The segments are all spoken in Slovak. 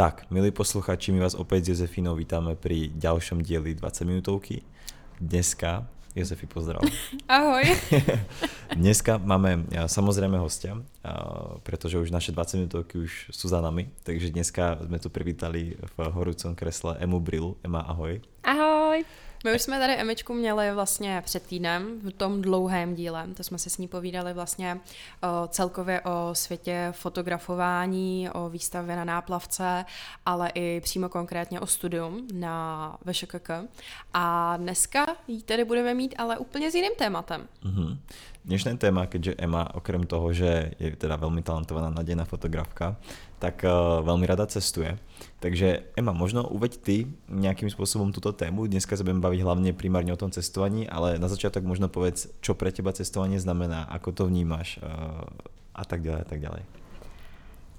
Tak, milí posluchači, my vás opäť s Jozefínou vítame pri ďalšom dieli 20 minútovky. Dneska, Jozefi, pozdrav. Ahoj. Dneska máme samozrejme hostia, pretože už naše 20 minútovky už sú za nami, takže dneska sme tu privítali v horúcom kresle Emu Brilu. Ema, ahoj. Ahoj. My už jsme tady Emečku měli vlastně před týdnem v tom dlouhém díle, to jsme si s ní povídali vlastně o, celkově o světě fotografování, o výstavě na náplavce, ale i přímo konkrétně o studium na VŠKK. A dneska ji tedy budeme mít ale úplně s jiným tématem. Mm-hmm. Dnešné téma, keďže Ema okrem toho, že je teda veľmi talentovaná nadená fotografka, tak uh, veľmi rada cestuje. Takže Ema, možno uveď ty nejakým spôsobom túto tému. Dneska sa budeme baviť hlavne primárne o tom cestovaní, ale na začiatok možno povedz, čo pre teba cestovanie znamená, ako to vnímaš uh, a tak ďalej a tak ďalej.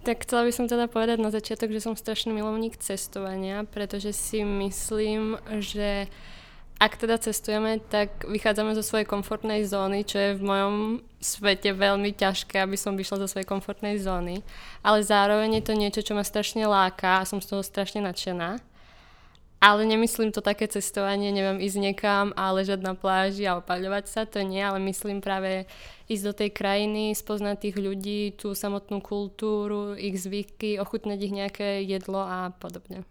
Tak chcela by som teda povedať na začiatok, že som strašný milovník cestovania, pretože si myslím, že ak teda cestujeme, tak vychádzame zo svojej komfortnej zóny, čo je v mojom svete veľmi ťažké, aby som vyšla zo svojej komfortnej zóny. Ale zároveň je to niečo, čo ma strašne láka a som z toho strašne nadšená. Ale nemyslím to také cestovanie, neviem, ísť niekam a ležať na pláži a opaľovať sa, to nie, ale myslím práve ísť do tej krajiny, spoznať tých ľudí, tú samotnú kultúru, ich zvyky, ochutnať ich nejaké jedlo a podobne.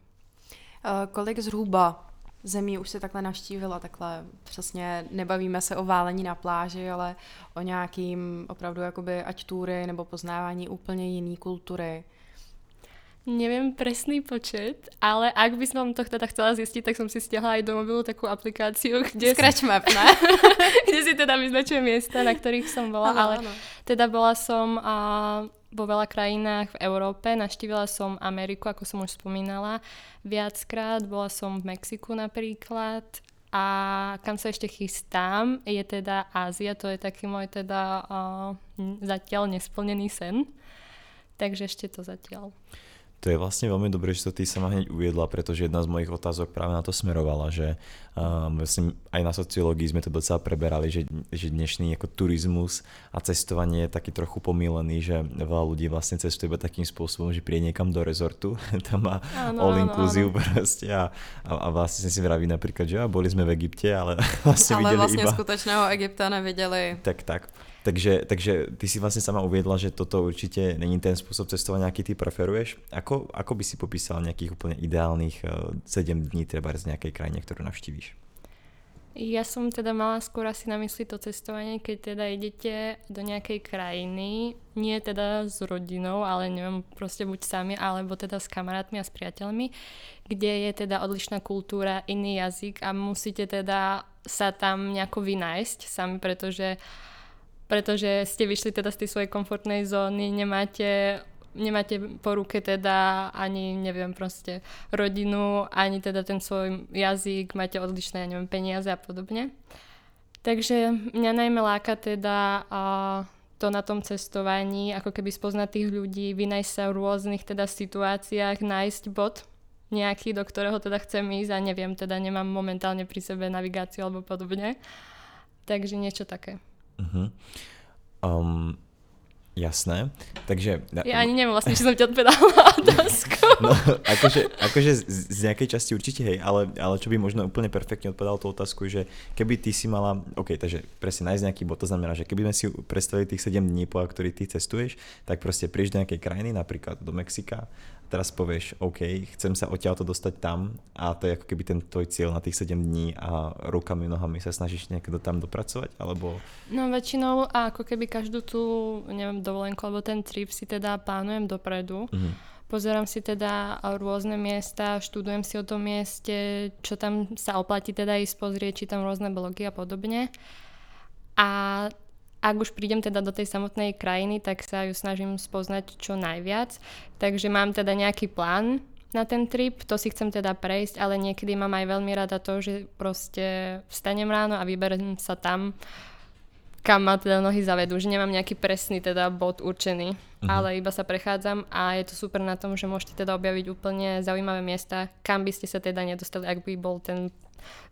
Uh, kolik zhruba zemí už se takhle navštívila, takhle přesně nebavíme se o válení na pláži, ale o nějakým opravdu jakoby ať túry nebo poznávání úplně jiný kultury. Neviem presný počet, ale ak by som to teda chcela zistiť, tak som si stiahla aj do mobilu takú aplikáciu, kde... Scratch map, ne? kde si teda vyznačujem miesta, na ktorých som bola, ano, ale ano. teda bola som a, vo veľa krajinách v Európe, naštívila som Ameriku, ako som už spomínala, viackrát, bola som v Mexiku napríklad a kam sa ešte chystám je teda Ázia, to je taký môj teda uh, zatiaľ nesplnený sen. Takže ešte to zatiaľ. To je vlastne veľmi dobré, že to ty sama hneď uviedla, pretože jedna z mojich otázok práve na to smerovala, že um, myslím, aj na sociológii sme to docela preberali, že, že dnešný ako turizmus a cestovanie je taký trochu pomílený, že veľa ľudí vlastne cestuje iba takým spôsobom, že príde niekam do rezortu, tam má áno, all inclusive proste a, a, a vlastne si vraví napríklad, že boli sme v Egypte, ale vlastne ale videli vlastne iba... skutečného Egypta nevideli. Tak, tak. Takže, takže ty si vlastne sama uviedla, že toto určite není ten spôsob cestovania, aký ty preferuješ. Ako, ako by si popísal nejakých úplne ideálnych 7 eh, dní treba z nejakej krajine, ktorú navštívíš? Ja som teda mala skôr asi na mysli to cestovanie, keď teda idete do nejakej krajiny, nie teda s rodinou, ale neviem, proste buď sami, alebo teda s kamarátmi a s priateľmi, kde je teda odlišná kultúra, iný jazyk a musíte teda sa tam nejako vynájsť sami, pretože pretože ste vyšli teda z tej svojej komfortnej zóny, nemáte nemáte po ruke teda ani, neviem, proste rodinu, ani teda ten svoj jazyk, máte odlišné, neviem, peniaze a podobne. Takže mňa najmä láka teda a to na tom cestovaní, ako keby spoznať tých ľudí, vynajsť sa v rôznych teda situáciách, nájsť bod nejaký, do ktorého teda chcem ísť a neviem, teda nemám momentálne pri sebe navigáciu alebo podobne. Takže niečo také. Uh-huh. Um, Jasné, takže... Ja ani neviem vlastne, či som ti odpovedala otázku. No, akože, akože z, z nejakej časti určite hej, ale, ale čo by možno úplne perfektne odpovedal tú otázku, že keby ty si mala, ok, takže presne nájsť nejaký bod, to znamená, že keby sme si predstavili tých 7 dní, po ktorých ty cestuješ, tak proste prídeš do nejakej krajiny, napríklad do Mexika teraz povieš, OK, chcem sa odtiaľto dostať tam a to je ako keby ten tvoj cieľ na tých 7 dní a rukami, nohami sa snažíš niekto tam dopracovať, alebo... No väčšinou a ako keby každú tú, neviem, dovolenku alebo ten trip si teda plánujem dopredu. Mm-hmm. Pozerám si teda rôzne miesta, študujem si o tom mieste, čo tam sa oplatí teda ísť pozrieť, či tam rôzne blogy a podobne. A ak už prídem teda do tej samotnej krajiny, tak sa ju snažím spoznať čo najviac. Takže mám teda nejaký plán na ten trip, to si chcem teda prejsť, ale niekedy mám aj veľmi rada to, že proste vstanem ráno a vyberiem sa tam, kam ma teda nohy zavedú, že nemám nejaký presný teda bod určený, uh-huh. ale iba sa prechádzam a je to super na tom, že môžete teda objaviť úplne zaujímavé miesta, kam by ste sa teda nedostali, ak by bol ten,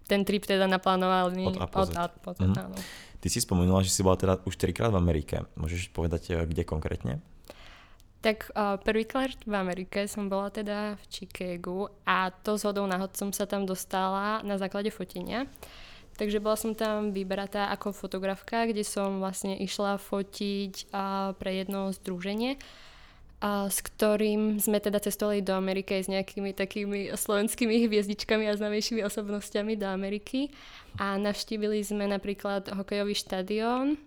ten trip teda naplánovaný od A po Z. Od A po Z uh-huh. áno. Ty si spomenula, že si bola teda už trikrát v Amerike. Môžeš povedať, eh, kde konkrétne? Tak uh, prvýkrát v Amerike som bola teda v Chicagu a to z hodou náhod som sa tam dostala na základe fotenia. Takže bola som tam vybratá ako fotografka, kde som vlastne išla fotiť uh, pre jedno združenie, uh, s ktorým sme teda cestovali do Ameriky s nejakými takými slovenskými hviezdičkami a známejšími osobnostiami do Ameriky. A navštívili sme napríklad hokejový štadión,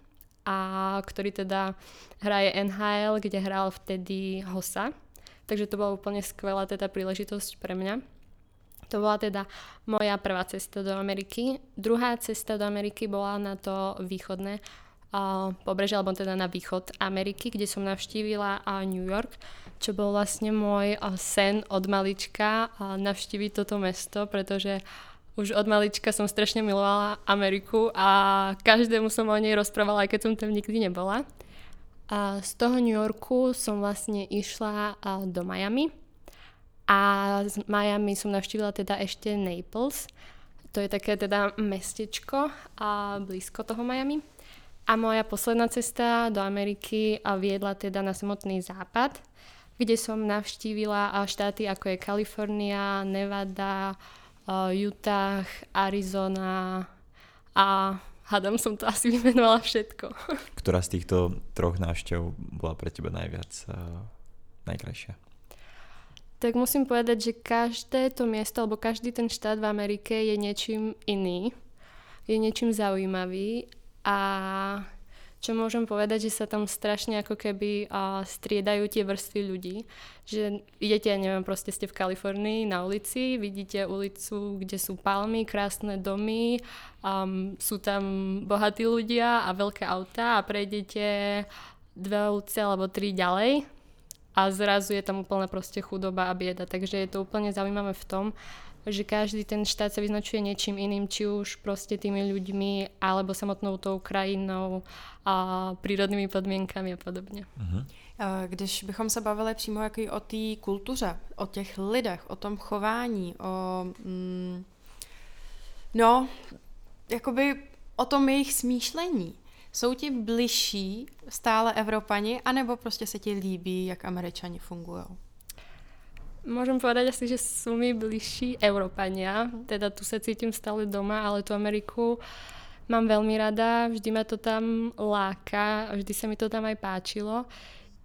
a ktorý teda hraje NHL, kde hral vtedy Hosa. Takže to bola úplne skvelá teda príležitosť pre mňa. To bola teda moja prvá cesta do Ameriky. Druhá cesta do Ameriky bola na to východné pobrežie, alebo teda na východ Ameriky, kde som navštívila New York, čo bol vlastne môj sen od malička navštíviť toto mesto, pretože už od malička som strašne milovala Ameriku a každému som o nej rozprávala, aj keď som tam nikdy nebola. A z toho New Yorku som vlastne išla do Miami a z Miami som navštívila teda ešte Naples. To je také teda mestečko a blízko toho Miami. A moja posledná cesta do Ameriky viedla teda na samotný západ, kde som navštívila štáty ako je Kalifornia, Nevada, Utah, Arizona a hádam som to asi vymenovala všetko. Ktorá z týchto troch návštev bola pre teba najviac uh, najkrajšia? Tak musím povedať, že každé to miesto alebo každý ten štát v Amerike je niečím iný. Je niečím zaujímavý a čo môžem povedať, že sa tam strašne ako keby uh, striedajú tie vrstvy ľudí. Že idete, neviem, proste ste v Kalifornii na ulici, vidíte ulicu, kde sú palmy, krásne domy, um, sú tam bohatí ľudia a veľké autá a prejdete dve ulice alebo tri ďalej a zrazu je tam úplne proste chudoba a bieda. Takže je to úplne zaujímavé v tom, že každý ten štát sa vyznačuje niečím iným, či už proste tými ľuďmi, alebo samotnou tou krajinou a prírodnými podmienkami a podobně. Uh-huh. Když bychom se bavili přímo jaký o té kultuře, o těch lidech, o tom chování, o mm, no, jakoby o tom jejich smýšlení, jsou ti bližší stále Evropani, anebo prostě se ti líbí, jak Američani fungují? Môžem povedať asi, že sú mi bližší Európania, teda tu sa cítim stále doma, ale tú Ameriku mám veľmi rada, vždy ma to tam láka, vždy sa mi to tam aj páčilo.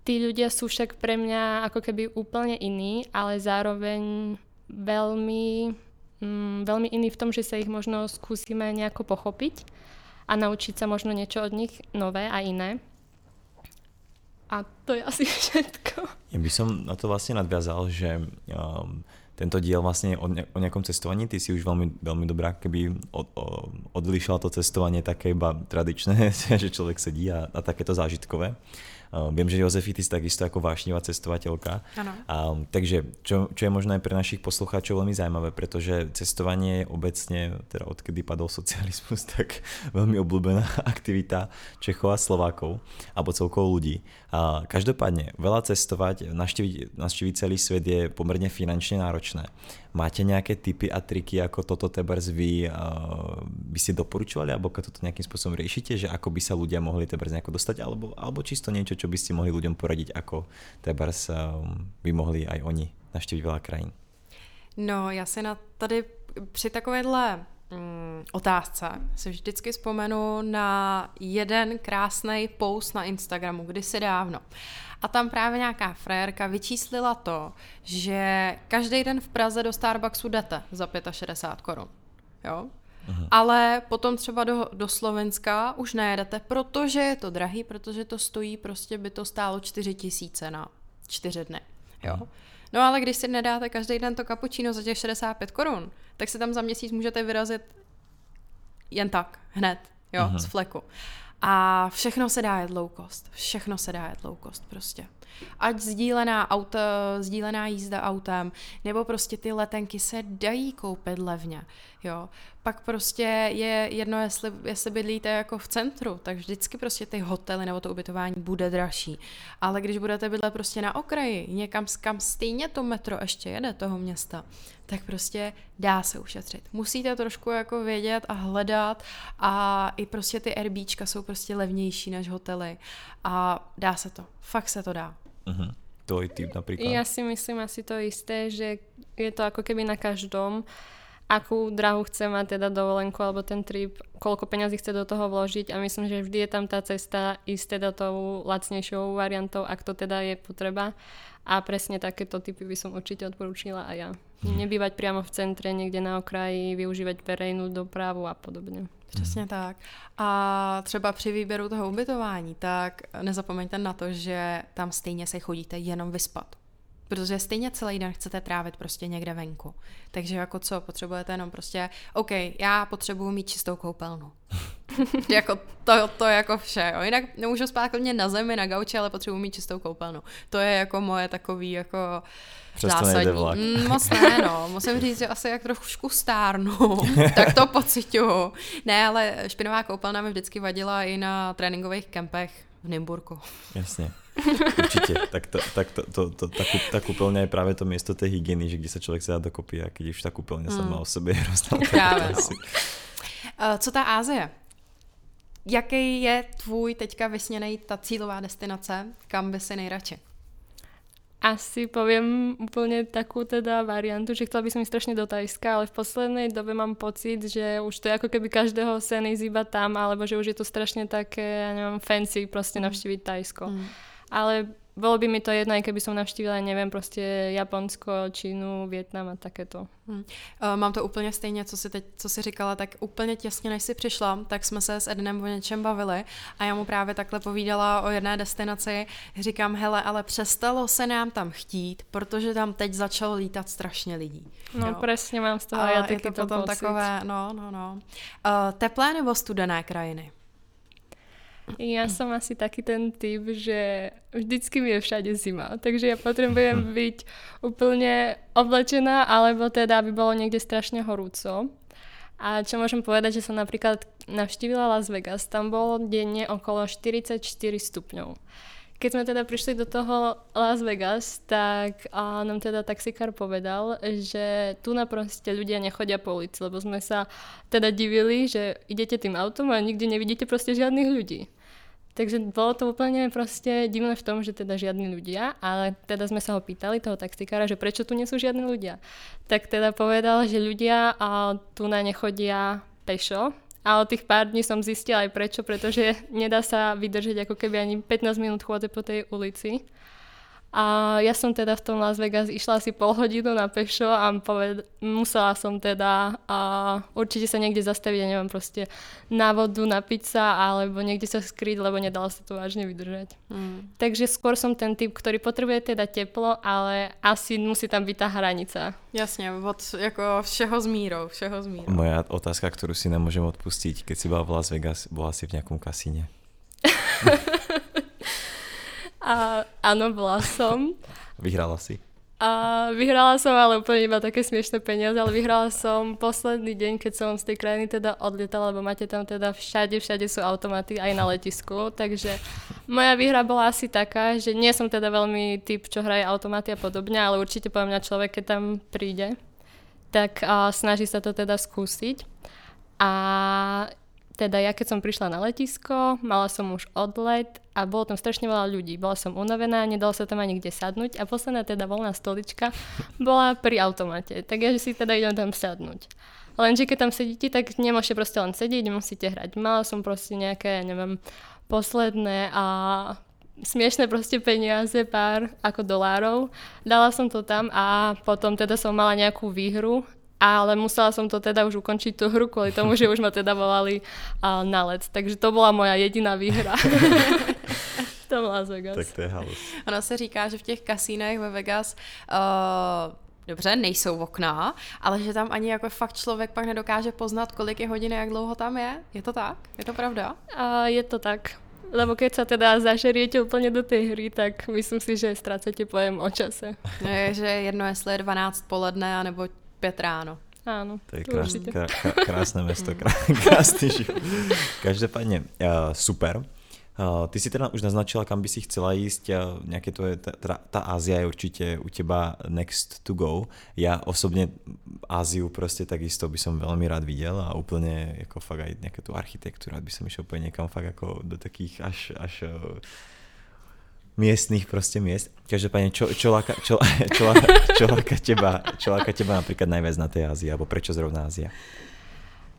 Tí ľudia sú však pre mňa ako keby úplne iní, ale zároveň veľmi, mm, veľmi iní v tom, že sa ich možno skúsime nejako pochopiť a naučiť sa možno niečo od nich nové a iné. A to je asi všetko. Ja by som na to vlastne nadviazal, že um, tento diel vlastne o, ne, o nejakom cestovaní, ty si už veľmi, veľmi dobrá, keby od, o, odlišila to cestovanie také iba tradičné, že človek sedí a, a takéto zážitkové. Uh, viem, že Jozefi, ty si takisto ako vášnivá cestovateľka. Ano. Um, takže čo, čo je možno aj pre našich poslucháčov veľmi zaujímavé, pretože cestovanie je obecne, teda odkedy padol socializmus, tak veľmi obľúbená aktivita Čechov a Slovákov, alebo celkovo ľudí. A každopádne, veľa cestovať, navštíviť, navštíviť celý svet je pomerne finančne náročné. Máte nejaké typy a triky, ako toto tebers vy uh, by ste doporučovali, alebo ako toto nejakým spôsobom riešite, že ako by sa ľudia mohli tebers nejako dostať, alebo, alebo čisto niečo, čo by ste mohli ľuďom poradiť, ako tebers uh, by mohli aj oni navštíviť veľa krajín? No, já se na tady při takovéhle mm, otázce si vždycky vzpomenu na jeden krásný post na Instagramu, kdysi dávno. A tam právě nějaká frérka vyčíslila to, že každý den v Praze do Starbucksu jdete za 65 korun. Jo? Aha. Ale potom třeba do, do Slovenska už nejedete, protože je to drahý, protože to stojí, prostě by to stálo 4 tisíce na čtyři dny. Jo? Aha. No ale když si nedáte každý den to kapučíno za těch 65 korun, tak se tam za měsíc můžete vyrazit jen tak, hned, jo, Aha. z fleku. A všechno se dá jet low cost. Všechno se dá jet low cost prostě. Ať sdílená, auto, sdílená jízda autem, nebo prostě ty letenky se dají koupit levně. Jo. Pak prostě je jedno, jestli, jestli bydlíte jako v centru, tak vždycky prostě ty hotely nebo to ubytování bude dražší. Ale když budete bydlet prostě na okraji, někam, kam stejně to metro ještě jede toho města, tak prostě dá se ušetřit. Musíte trošku jako vědět a hledat a i prostě ty Airbnbčka jsou prostě levnější než hotely a dá se to. Fakt se to dá. Uh-huh. tvoj typ napríklad? Ja si myslím asi to isté, že je to ako keby na každom, akú drahu chce mať teda dovolenku alebo ten trip, koľko peňazí chce do toho vložiť a myslím, že vždy je tam tá cesta ísť teda tou lacnejšou variantou, ak to teda je potreba. A presne takéto typy by som určite odporúčila aj ja. Mhm. Nebývať priamo v centre, niekde na okraji, využívať verejnú dopravu a podobně. Přesně hmm. tak. A třeba při výběru toho ubytování, tak nezapomeňte na to, že tam stejně se chodíte jenom vyspat. Protože stejně celý den chcete trávit prostě někde venku. Takže jako co, potřebujete jenom prostě, OK, já potřebuju mít čistou koupelnu. jako to, to je jako vše. Jo. Jinak nemůžu spát klidně na zemi, na gauči, ale potřebuji mít čistou koupelnu. To je jako moje takový jako Přesto zásadní. Vlak. Mm, moc ne, no. Musím říct, že asi jak trošku stárnu, tak to pocituju. Ne, ale špinavá koupelna mi vždycky vadila i na tréninkových kempech v Nymburku. Jasně. Určite. Tak, to, tak to, to, to, tá, tá kúpeľňa je práve to miesto tej hygieny, že kde sa človek sa dá dokopy a keď už tá kúpeľňa mm. má o sebe hrozná. Práve, no. Uh, co ta Ázie? Jaký je tvůj teďka vysněný ta cílová destinace, kam by si nejradši? Asi poviem úplne takú teda variantu, že chcela by som ísť strašne do Tajska, ale v poslednej dobe mám pocit, že už to je ako keby každého sen ísť iba tam, alebo že už je to strašne také, ja neviem, fancy proste mm. navštíviť Tajsko. Mm ale bolo by mi to jedno, aj keby som navštívila, neviem, prostě Japonsko, Čínu, Větnam a takéto. Hmm. Uh, mám to úplně stejně, co si teď, co si říkala, tak úplně těsně, než si přišla, tak jsme se s Ednem o něčem bavili a já mu právě takhle povídala o jedné destinaci. Říkám, hele, ale přestalo se nám tam chtít, protože tam teď začalo lítat strašně lidí. No, jo. přesně mám z toho a já taky to potom pocit. takové, no, no, no. Uh, teplé nebo studené krajiny? Ja som asi taký ten typ, že vždycky mi je všade zima, takže ja potrebujem hm. byť úplne oblečená, alebo teda, aby bolo niekde strašne horúco. A čo môžem povedať, že som napríklad navštívila Las Vegas, tam bolo denne okolo 44 stupňov. Keď sme teda prišli do toho Las Vegas, tak a nám teda taxikár povedal, že tu na proste ľudia nechodia po ulici, lebo sme sa teda divili, že idete tým autom a nikde nevidíte proste žiadnych ľudí. Takže bolo to úplne proste divné v tom, že teda žiadni ľudia, ale teda sme sa ho pýtali, toho taxikára, že prečo tu nie sú žiadni ľudia. Tak teda povedal, že ľudia a tu na nechodia pešo, a od tých pár dní som zistila aj prečo, pretože nedá sa vydržať ako keby ani 15 minút chôdze po tej ulici. A ja som teda v tom Las Vegas išla asi pol hodinu na pešo a poved- musela som teda a určite sa niekde zastaviť, ja neviem, proste na vodu, na pizza alebo niekde sa skryť, lebo nedala sa to vážne vydržať. Mm. Takže skôr som ten typ, ktorý potrebuje teda teplo, ale asi musí tam byť tá hranica. Jasne, od jako všeho s mírou, všeho s mírou. Moja otázka, ktorú si nemôžem odpustiť, keď si bola v Las Vegas, bola si v nejakom kasíne? A áno, bola som. Vyhrala si? A vyhrala som ale úplne iba také smiešné peniaze, ale vyhrala som posledný deň, keď som z tej krajiny teda odlietala, lebo máte tam teda všade, všade sú automaty aj na letisku, takže moja výhra bola asi taká, že nie som teda veľmi typ, čo hraje automaty a podobne, ale určite poviem mňa človek, keď tam príde, tak a snaží sa to teda skúsiť. A teda ja keď som prišla na letisko, mala som už odlet a bolo tam strašne veľa ľudí. Bola som unavená, nedalo sa tam ani kde sadnúť a posledná teda voľná stolička bola pri automate. Tak ja si teda idem tam sadnúť. Lenže keď tam sedíte, tak nemôžete proste len sedieť, musíte hrať. Mala som proste nejaké, neviem, posledné a smiešné proste peniaze, pár ako dolárov. Dala som to tam a potom teda som mala nejakú výhru ale musela som to teda už ukončiť tú hru kvôli tomu, že už ma teda volali uh, na let. Takže to bola moja jediná výhra. v tom Las Vegas. Tak to je halus. Ono se říká, že v těch kasínech ve Vegas uh, dobře, nejsou okna, ale že tam ani jako fakt člověk pak nedokáže poznat, kolik je hodin a jak dlouho tam je. Je to tak? Je to pravda? Uh, je to tak. Lebo keď sa teda zažeriete úplne do tej hry, tak myslím si, že strácate pojem o čase. No je, že jedno, jestli je 12 poledne, anebo 5 ráno. Áno. To je krás, krá, krásne mesto, krá, krásny život. Každopádne, uh, super. Uh, ty si teda už naznačila, kam by si chcela ísť, uh, nejaké to je, tá, tá Ázia je určite u teba next to go. Ja osobne Áziu proste takisto by som veľmi rád videl a úplne ako fakt aj nejakú tú architektúru, by som išiel úplne niekam fakt ako do takých až, až uh, miestných proste miest. Každopádne, čo, čo, láka, čo, čo, čo, čo, láka teba, čo láka teba napríklad najviac na tej Ázii, alebo prečo zrovna Ázia?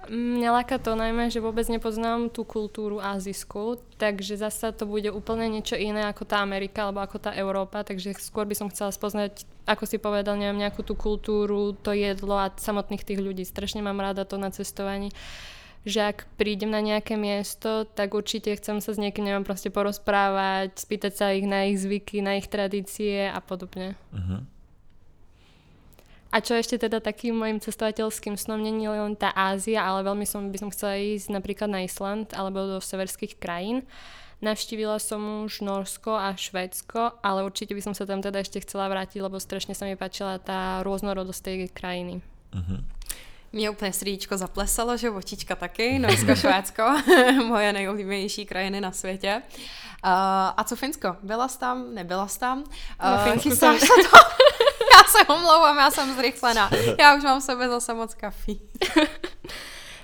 Mňa láka to najmä, že vôbec nepoznám tú kultúru azijskú, takže zasa to bude úplne niečo iné ako tá Amerika alebo ako tá Európa, takže skôr by som chcela spoznať, ako si povedal, neviem, nejakú tú kultúru, to jedlo a samotných tých ľudí. Strašne mám rada to na cestovaní že ak prídem na nejaké miesto, tak určite chcem sa s niekým, neviem, proste porozprávať, spýtať sa ich na ich zvyky, na ich tradície a podobne. Uh-huh. A čo ešte teda takým mojim cestovateľským snom není len tá Ázia, ale veľmi som, by som chcela ísť napríklad na Island alebo do severských krajín. Navštívila som už Norsko a Švédsko, ale určite by som sa tam teda ešte chcela vrátiť, lebo strašne sa mi páčila tá rôznorodosť tej krajiny. Uh-huh. Mě úplně srdíčko zaplesalo, že očička taky, Norsko, Švédsko, moje nejoblíbenější krajiny na světě. Uh, a co Finsko? Byla jsi tam? Nebyla jsi tam? Uh, no, chystáš se to? já se omlouvám, já jsem zrychlená. Já už mám sebe zase moc kafí.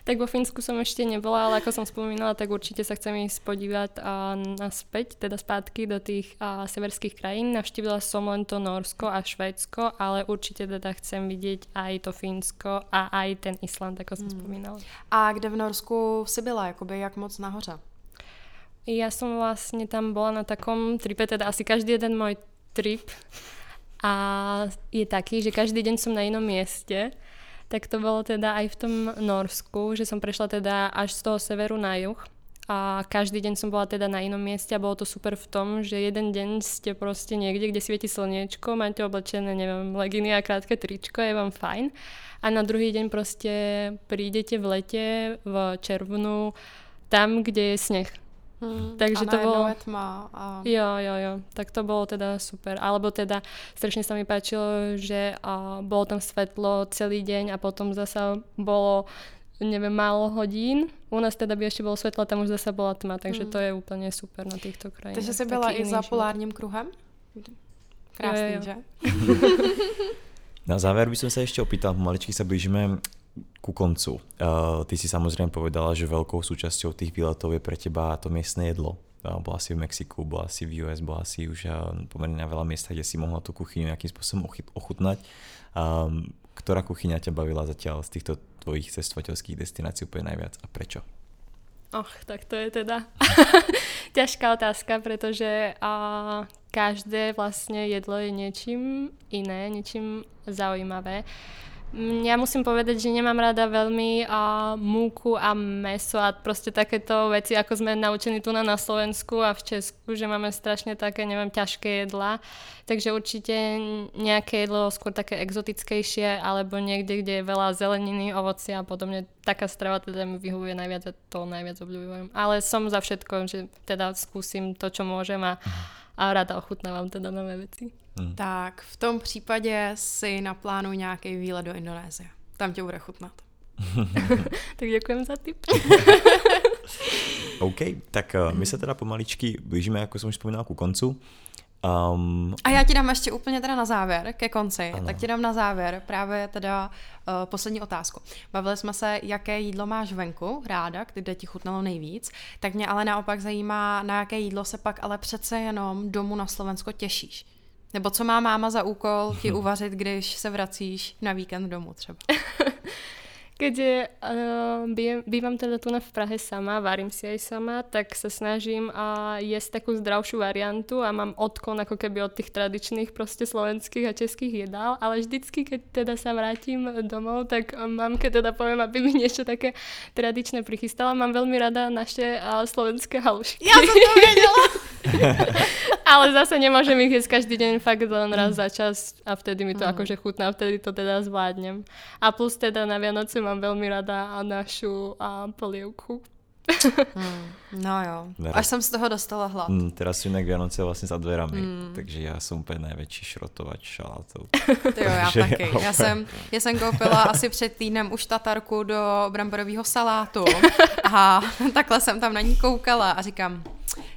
Tak vo Fínsku som ešte nebola, ale ako som spomínala, tak určite sa chcem ísť podívať a naspäť, teda spátky do tých a, severských krajín. Navštívila som len to Norsko a Švédsko, ale určite teda chcem vidieť aj to Fínsko a aj ten Island, ako som hmm. spomínala. A kde v Norsku si byla, jakoby jak moc nahoře? Ja som vlastne tam bola na takom tripe, teda asi každý jeden môj trip a je taký, že každý deň som na inom mieste tak to bolo teda aj v tom Norsku, že som prešla teda až z toho severu na juh. A každý deň som bola teda na inom mieste a bolo to super v tom, že jeden deň ste proste niekde, kde svieti slniečko, máte oblečené, neviem, leginy a krátke tričko, je vám fajn. A na druhý deň proste prídete v lete v červnu tam, kde je sneh Hmm, Takže a to bolo... tma. A... Jo, jo, jo. Tak to bolo teda super. Alebo teda strašne sa mi páčilo, že a, bolo tam svetlo celý deň a potom zasa bolo neviem, málo hodín. U nás teda by ešte bolo svetlo, tam už zase bola tma, takže hmm. to je úplne super na týchto krajinách. Takže si byla i za polárním kruhem? Krásný, jo, jo. že? na záver by som sa ešte opýtal, pomaličky sa blížime ku koncu. Uh, ty si samozrejme povedala, že veľkou súčasťou tých výletov je pre teba to miestne jedlo. Uh, bola si v Mexiku, bola si v US, bola si už uh, pomerne na veľa miestach, kde si mohla tú kuchyňu nejakým spôsobom ochutnať. Um, ktorá kuchyňa ťa bavila zatiaľ z týchto tvojich cestovateľských destinácií úplne najviac a prečo? Och, tak to je teda ťažká otázka, pretože uh, každé vlastne jedlo je niečím iné, niečím zaujímavé. Mm, ja musím povedať, že nemám rada veľmi a múku a meso a proste takéto veci, ako sme naučení tu na, Slovensku a v Česku, že máme strašne také, neviem, ťažké jedla. Takže určite nejaké jedlo skôr také exotickejšie alebo niekde, kde je veľa zeleniny, ovocia a podobne. Taká strava teda mi vyhovuje najviac a to najviac obľúbujem. Ale som za všetko, že teda skúsim to, čo môžem a, a rada ochutnávam teda nové veci. Hmm. Tak v tom případě si naplánuj nějaký výlet do Indonésie. Tam tě bude chutnat. tak děkujem za tip. OK, tak uh, my se teda pomaličky blížíme, jako jsem už vzpomínal, ku koncu. Um, a já ti dám ještě úplně teda na závěr, ke konci, ano. tak ti dám na závěr právě teda uh, poslední otázku. Bavili jsme se, jaké jídlo máš venku ráda, kde ti chutnalo nejvíc, tak mě ale naopak zajímá, na jaké jídlo se pak ale přece jenom domů na Slovensko těšíš. Nebo co má máma za úkol ti uvařit, když se vracíš na víkend domů třeba? Keďže uh, bývam teda tu v Prahe sama, varím si aj sama, tak sa snažím uh, jesť takú zdravšiu variantu a mám odkon ako keby od tých tradičných proste slovenských a českých jedál, ale vždycky, keď teda sa vrátim domov, tak mamke teda poviem, aby mi niečo také tradičné prichystala. Mám veľmi rada naše uh, slovenské halušky. Ja som to vedela! Ale zase nemôžem ich jesť každý deň fakt len raz za čas a vtedy mi to mm. akože chutná, vtedy to teda zvládnem. A plus teda na Vianoce mám veľmi rada našu a polievku. Hmm, no jo, Vera. až jsem z toho dostala hlad. Hmm, teraz sú inak Vianoce vlastne za dverami, hmm. takže ja som úplne najväčší šrotovač šalátov. jo, já taky. Já jsem, já jsem koupila asi před týdnem už tatarku do bramborového salátu a takhle jsem tam na ní koukala a říkám,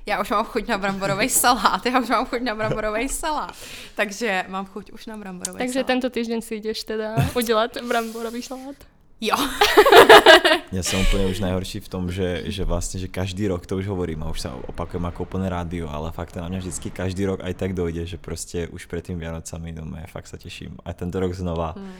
já už mám chuť na bramborový salát, já už mám chuť na bramborový salát. Takže mám chuť už na bramborový Takže salát. tento týždeň si ideš teda udělat bramborový salát? Jo. Ja som úplne už najhorší v tom, že, že vlastne, že každý rok, to už hovorím a už sa opakujem ako úplne rádio, ale fakt to na mňa vždycky každý rok aj tak dojde, že proste už pred tým Vianocami doma, fakt sa teším. Aj tento rok znova. Hmm.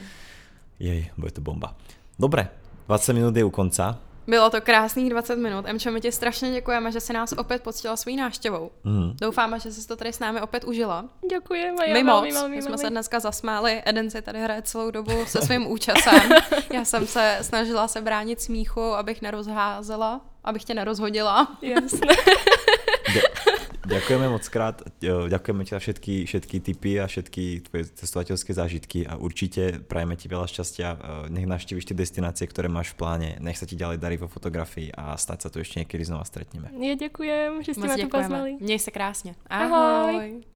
Jej, bude to bomba. Dobre, 20 minút je u konca. Bylo to krásných 20 minut. Emčo, my ti strašně děkujeme, že si nás opět poctila svou návštěvou. Mm. Doufáme, že jsi to tady s námi opět užila. Děkujeme. My moc. My jsme se dneska zasmáli. Eden si tady hraje celou dobu se svým účasem. Já jsem se snažila se bránit smíchu, abych nerozházela, abych tě nerozhodila. Jasné. Ďakujeme moc krát, ďakujeme ti za všetky, všetky tipy a všetky tvoje cestovateľské zážitky a určite prajeme ti veľa šťastia. Nech navštíviš tie destinácie, ktoré máš v pláne. Nech sa ti ďalej darí vo fotografii a stať sa tu ešte niekedy znova stretneme. Ja ďakujem, že ste moc ma tu pozvali. Mnej sa krásne. Ahoj. Ahoj.